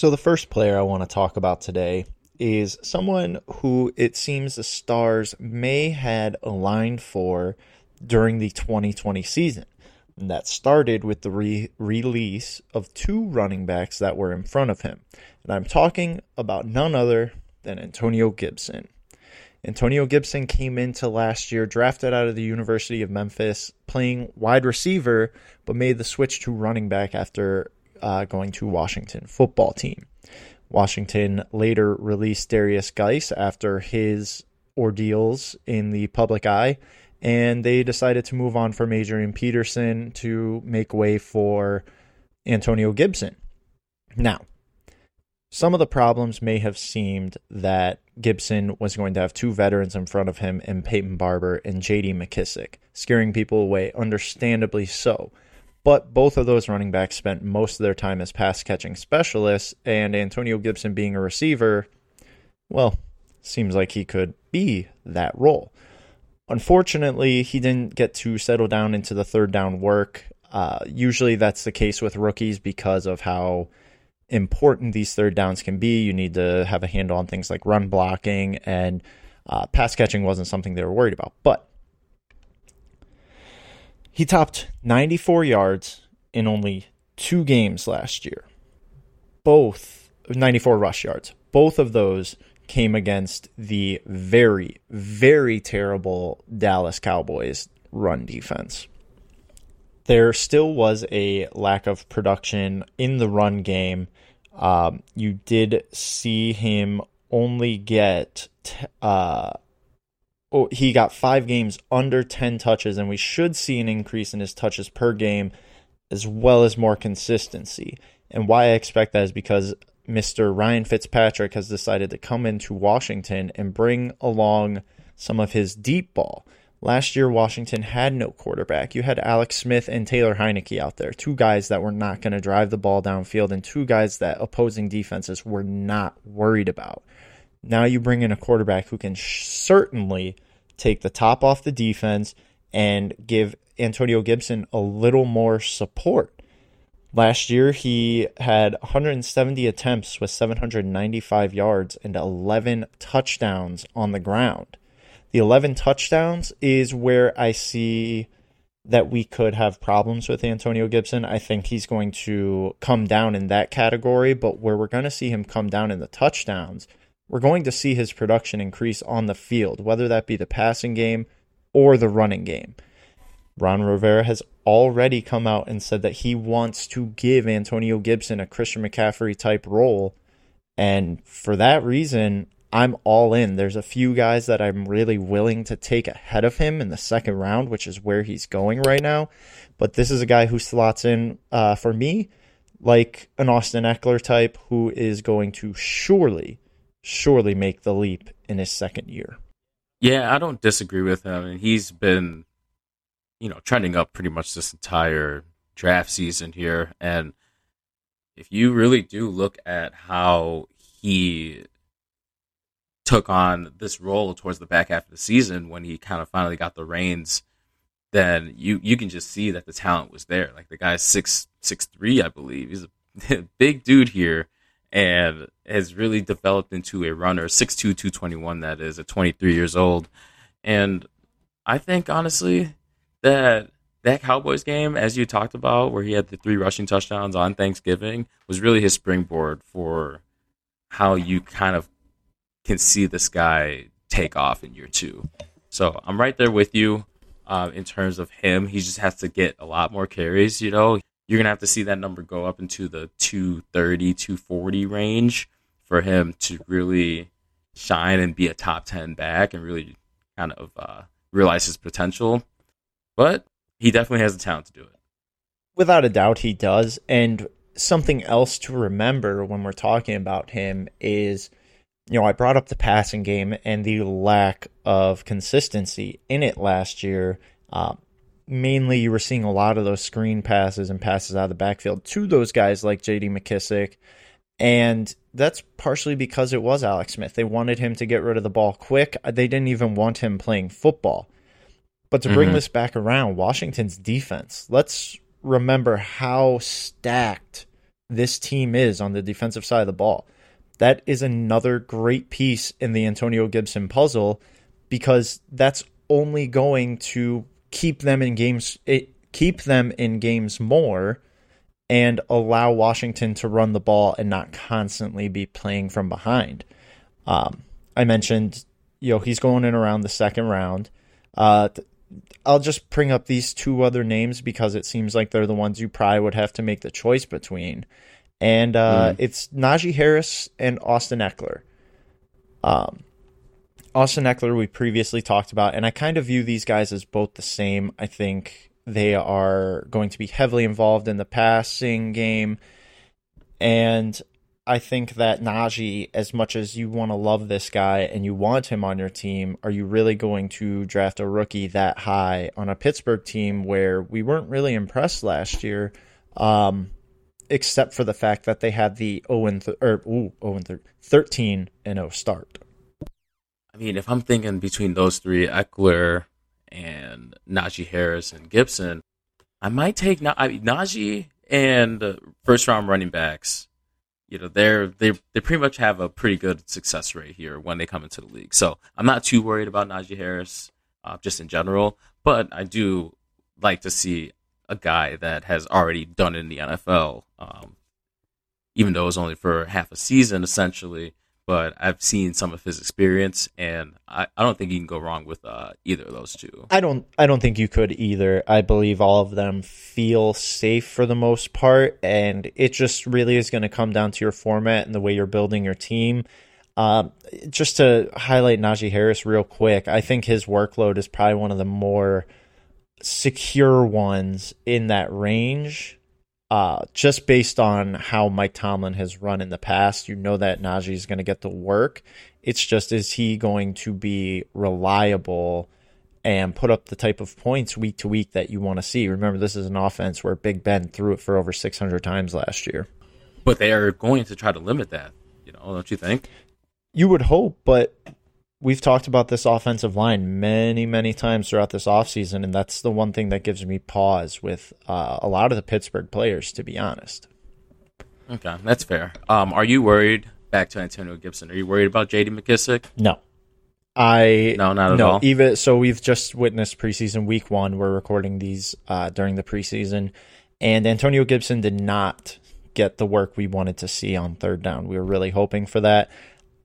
So, the first player I want to talk about today is someone who it seems the Stars may had aligned for during the 2020 season. And that started with the re- release of two running backs that were in front of him. And I'm talking about none other than Antonio Gibson. Antonio Gibson came into last year drafted out of the University of Memphis, playing wide receiver, but made the switch to running back after uh, going to Washington football team. Washington later released Derrius Guice after his ordeals in the public eye, and they decided to move on from Adrian Peterson to make way for Antonio Gibson. Now, some of the problems may have seemed that Gibson was going to have two veterans in front of him in Peyton Barber and JD McKissic, scaring people away, understandably so. But both of those running backs spent most of their time as pass catching specialists, and Antonio Gibson being a receiver, well, seems like he could be that role. Unfortunately, he didn't get to settle down into the third down work. Uh, usually that's the case with rookies because of how important these third downs can be. You need to have a handle on things like run blocking, and uh, pass catching wasn't something they were worried about. But he topped 94 yards in only two games last year. Both 94 rush yards. Both of those came against the very, very terrible Dallas Cowboys run defense. There still was a lack of production in the run game. Um, you did see him only get t- uh, oh, he got five games under 10 touches, and we should see an increase in his touches per game as well as more consistency. And why I expect that is because Mr. Ryan Fitzpatrick has decided to come into Washington and bring along some of his deep ball. Last year, Washington had no quarterback. You had Alex Smith and Taylor Heinicke out there, two guys that were not going to drive the ball downfield, and two guys that opposing defenses were not worried about. Now you bring in a quarterback who can certainly take the top off the defense and give Antonio Gibson a little more support. Last year, he had 170 attempts with 795 yards and 11 touchdowns on the ground. The 11 touchdowns is where I see that we could have problems with Antonio Gibson. I think he's going to come down in that category, but where we're going to see him come down in the touchdowns we're going to see his production increase on the field, whether that be the passing game or the running game. Ron Rivera has already come out and said that he wants to give Antonio Gibson a Christian McCaffrey type role. And for that reason, I'm all in. There's a few guys that I'm really willing to take ahead of him in the second round, which is where he's going right now. But this is a guy who slots in uh, for me like an Austin Ekeler type who is going to surely surely make the leap in his second year. Yeah, I don't disagree with him. And he's been, you know, trending up pretty much this entire draft season here. And if you really do look at how he took on this role towards the back half of the season when he kind of finally got the reins, then you you can just see that the talent was there. Like the guy's six six three, I believe. He's a big dude here and has really developed into a runner, 6'2", 221 that is, at 23 years old. And I think, honestly, that that Cowboys game, as you talked about, where he had the three rushing touchdowns on Thanksgiving, was really his springboard for how you kind of can see this guy take off in year two. So I'm right there with you uh, in terms of him. He just has to get a lot more carries. You know, you're going to have to see that number go up into the 230, 240 range for him to really shine and be a top 10 back and really kind of uh, realize his potential. But he definitely has the talent to do it. Without a doubt, he does. And something else to remember when we're talking about him is you know, I brought up the passing game and the lack of consistency in it last year. Uh, mainly you were seeing a lot of those screen passes and passes out of the backfield to those guys like JD McKissic. And that's partially because it was Alex Smith. They wanted him to get rid of the ball quick. They didn't even want him playing football. But to bring mm-hmm. this back around, Washington's defense, let's remember how stacked this team is on the defensive side of the ball. That is another great piece in the Antonio Gibson puzzle because that's only going to keep them in games it, keep them in games more and allow Washington to run the ball and not constantly be playing from behind. Um, I mentioned, you know, he's going in around the second round. Uh, I'll just bring up these two other names because it seems like they're the ones you probably would have to make the choice between. And uh, mm. it's Najee Harris and Austin Ekeler. Um, Austin Ekeler, we previously talked about, and I kind of view these guys as both the same. I think they are going to be heavily involved in the passing game. And I think that Najee, as much as you want to love this guy and you want him on your team, are you really going to draft a rookie that high on a Pittsburgh team where we weren't really impressed last year, um, except for the fact that they had the 0 th- or ooh, 0 13 and 0 start? I mean, if I'm thinking between those three, Ekeler and Najee Harris and Gibson, I might take I mean, Najee and first round running backs. You know, they're they they pretty much have a pretty good success rate here when they come into the league. So I'm not too worried about Najee Harris, uh, just in general. But I do like to see a guy that has already done it in the NFL, um, even though it was only for half a season, essentially but I've seen some of his experience, and I, I don't think you can go wrong with uh, either of those two. I don't I don't think you could either. I believe all of them feel safe for the most part, and it just really is going to come down to your format and the way you're building your team. Um, just to highlight Najee Harris real quick, I think his workload is probably one of the more secure ones in that range uh, just based on how Mike Tomlin has run in the past, you know that Najee is going to get the work. It's just is he going to be reliable and put up the type of points week to week that you want to see? Remember, this is an offense where Big Ben threw it for over 600 times last year. But they are going to try to limit that, you know, don't you think? You would hope, but we've talked about this offensive line many, many times throughout this offseason, and that's the one thing that gives me pause with uh, a lot of the Pittsburgh players, to be honest. Okay, that's fair. Um, are you worried? Back to Antonio Gibson. Are you worried about J.D. McKissic? No, I no, not at no, all. Even so, we've just witnessed preseason week one. We're recording these uh, during the preseason, and Antonio Gibson did not get the work we wanted to see on third down. We were really hoping for that.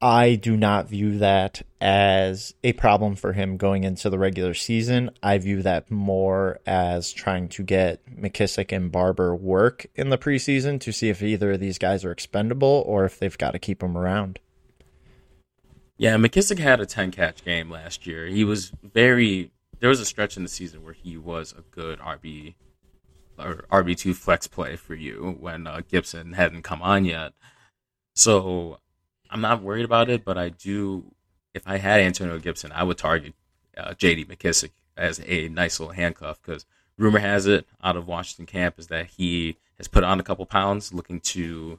I do not view that as a problem for him going into the regular season. I view that more as trying to get McKissic and Barber work in the preseason to see if either of these guys are expendable or if they've got to keep them around. Yeah, McKissic had a 10 catch game last year. He was very. There was a stretch in the season where he was a good RB or RB2 flex play for you when uh, Gibson hadn't come on yet. So I'm not worried about it, but I do. If I had Antonio Gibson, I would target uh, J.D. McKissic as a nice little handcuff because rumor has it out of Washington camp is that he has put on a couple pounds, looking to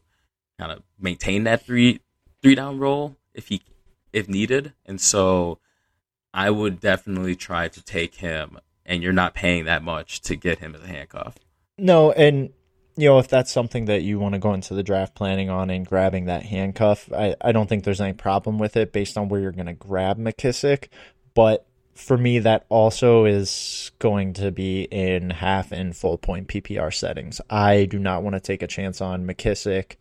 kind of maintain that three three down role if he if needed, and so I would definitely try to take him. And you're not paying that much to get him as a handcuff. No, and you know, if that's something that you want to go into the draft planning on and grabbing that handcuff, I, I don't think there's any problem with it based on where you're going to grab McKissic. But for me, that also is going to be in half and full point PPR settings. I do not want to take a chance on McKissic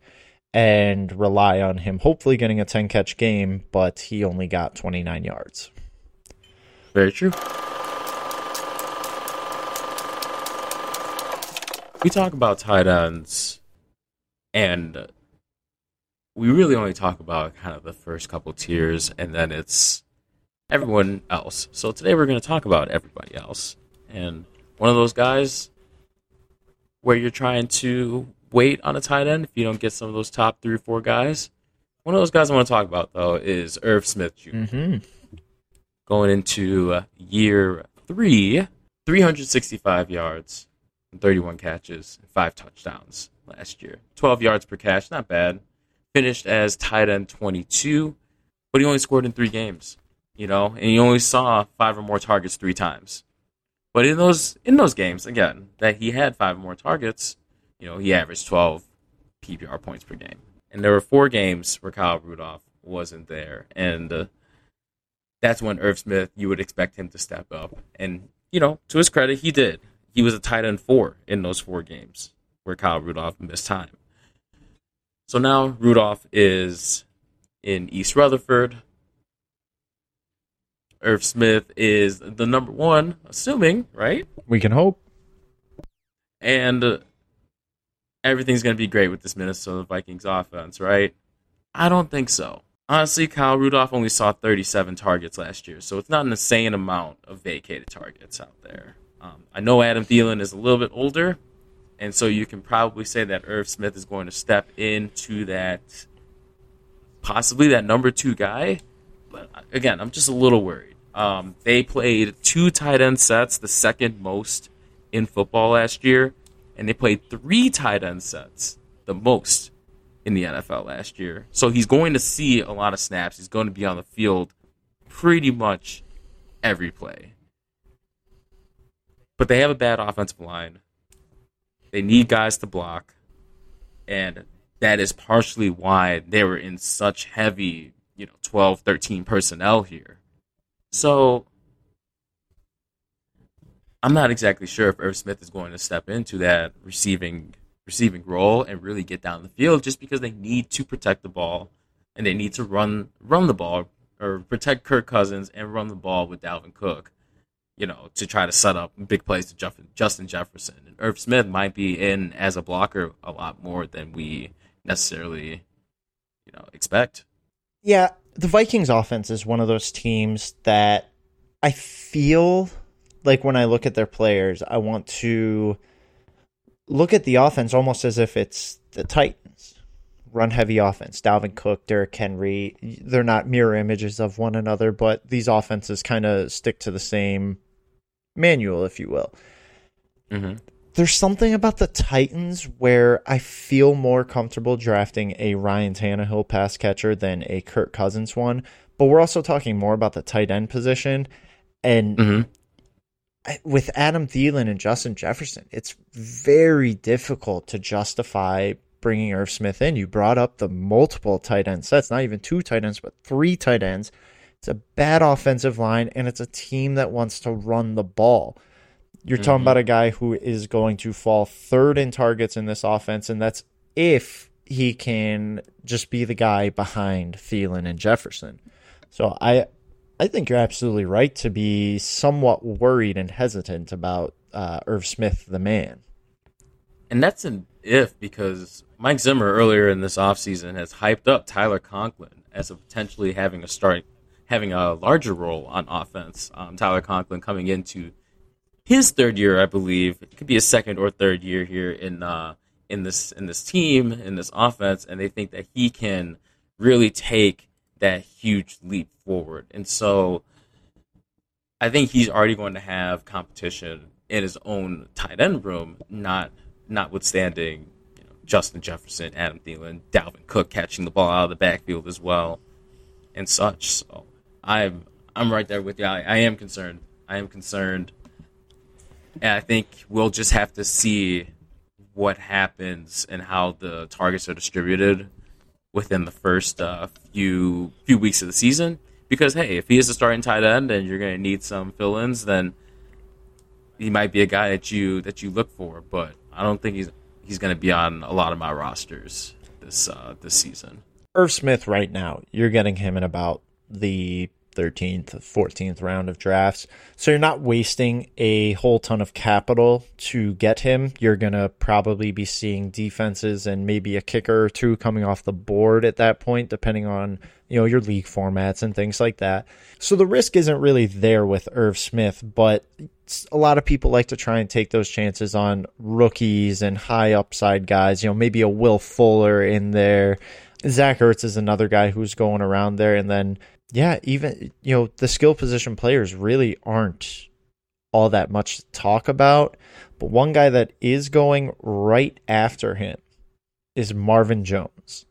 and rely on him hopefully getting a 10 catch game, but he only got 29 yards. Very true. We talk about tight ends, and we really only talk about kind of the first couple tiers, and then it's everyone else. So today we're going to talk about everybody else, and one of those guys where you're trying to wait on a tight end if you don't get some of those top three or four guys. One of those guys I want to talk about though is Irv Smith Jr. Mm-hmm. Going into year three, 365 yards, 31 catches, and five touchdowns last year. 12 yards per catch, not bad. Finished as tight end 22, but he only scored in three games. You know, and he only saw five or more targets three times. But in those in those games, again, that he had five or more targets, you know, he averaged 12 PPR points per game. And there were four games where Kyle Rudolph wasn't there. And uh, that's when Irv Smith, you would expect him to step up. And, you know, to his credit, he did. He was a tight end four in those four games where Kyle Rudolph missed time. So now Rudolph is in East Rutherford. Irv Smith is the number one, assuming, right? We can hope. And uh, everything's going to be great with this Minnesota Vikings offense, right? I don't think so. Honestly, Kyle Rudolph only saw 37 targets last year, so it's not an insane amount of vacated targets out there. Um, I know Adam Thielen is a little bit older, and so you can probably say that Irv Smith is going to step into that, possibly that number two guy. But again, I'm just a little worried. Um, they played two tight end sets, the second most in football last year, and they played three tight end sets, the most in the NFL last year. So he's going to see a lot of snaps. He's going to be on the field pretty much every play. But they have a bad offensive line. They need guys to block. And that is partially why they were in such heavy, you know, 12, 13 personnel here. So I'm not exactly sure if Irv Smith is going to step into that receiving receiving role and really get down the field just because they need to protect the ball and they need to run run the ball or protect Kirk Cousins and run the ball with Dalvin Cook, you know, to try to set up big plays to Jeff- Justin Jefferson. And Irv Smith might be in as a blocker a lot more than we necessarily, you know, expect. Yeah, the Vikings offense is one of those teams that I feel like when I look at their players, I want to look at the offense almost as if it's the Titans. Run heavy offense. Dalvin Cook, Derrick Henry. They're not mirror images of one another, but these offenses kind of stick to the same manual, if you will. Mm-hmm. There's something about the Titans where I feel more comfortable drafting a Ryan Tannehill pass catcher than a Kirk Cousins one. But we're also talking more about the tight end position. And Mm-hmm. with Adam Thielen and Justin Jefferson, it's very difficult to justify bringing Irv Smith in. You brought up the multiple tight end sets, not even two tight ends, but three tight ends. It's a bad offensive line, and it's a team that wants to run the ball. You're talking Mhm. about a guy who is going to fall third in targets in this offense, and that's if he can just be the guy behind Thielen and Jefferson. So I I think you're absolutely right to be somewhat worried and hesitant about uh, Irv Smith, the man. And that's an if because Mike Zimmer earlier in this offseason has hyped up Tyler Conklin as a potentially having a start having a larger role on offense. Um, Tyler Conklin coming into his third year, I believe. It could be a second or third year here in uh, in this in this team, in this offense, and they think that he can really take that huge leap forward. And so I think he's already going to have competition in his own tight end room, not notwithstanding Justin Jefferson, Adam Thielen, Dalvin Cook catching the ball out of the backfield as well, and such. So I'm I'm right there with you. I, I am concerned. I am concerned, and I think we'll just have to see what happens and how the targets are distributed within the first uh, few few weeks of the season. Because hey, if he is a starting tight end and you're going to need some fill-ins, then he might be a guy that you that you look for. But I don't think he's he's going to be on a lot of my rosters this uh, this season. Irv Smith, right now, you're getting him in about the 13th, 14th round of drafts. So you're not wasting a whole ton of capital to get him. You're going to probably be seeing defenses and maybe a kicker or two coming off the board at that point, depending on, you know, your league formats and things like that. So the risk isn't really there with Irv Smith, but a lot of people like to try and take those chances on rookies and high upside guys, you know, maybe a Will Fuller in there. Zach Ertz is another guy who's going around there. And then, yeah, even, you know, the skill position players really aren't all that much to talk about. But one guy that is going right after him is Marvin Jones.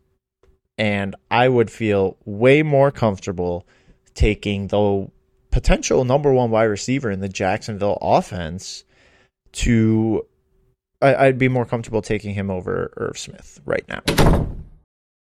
And I would feel way more comfortable taking the potential number one wide receiver in the Jacksonville offense to I'd be more comfortable taking him over Irv Smith right now.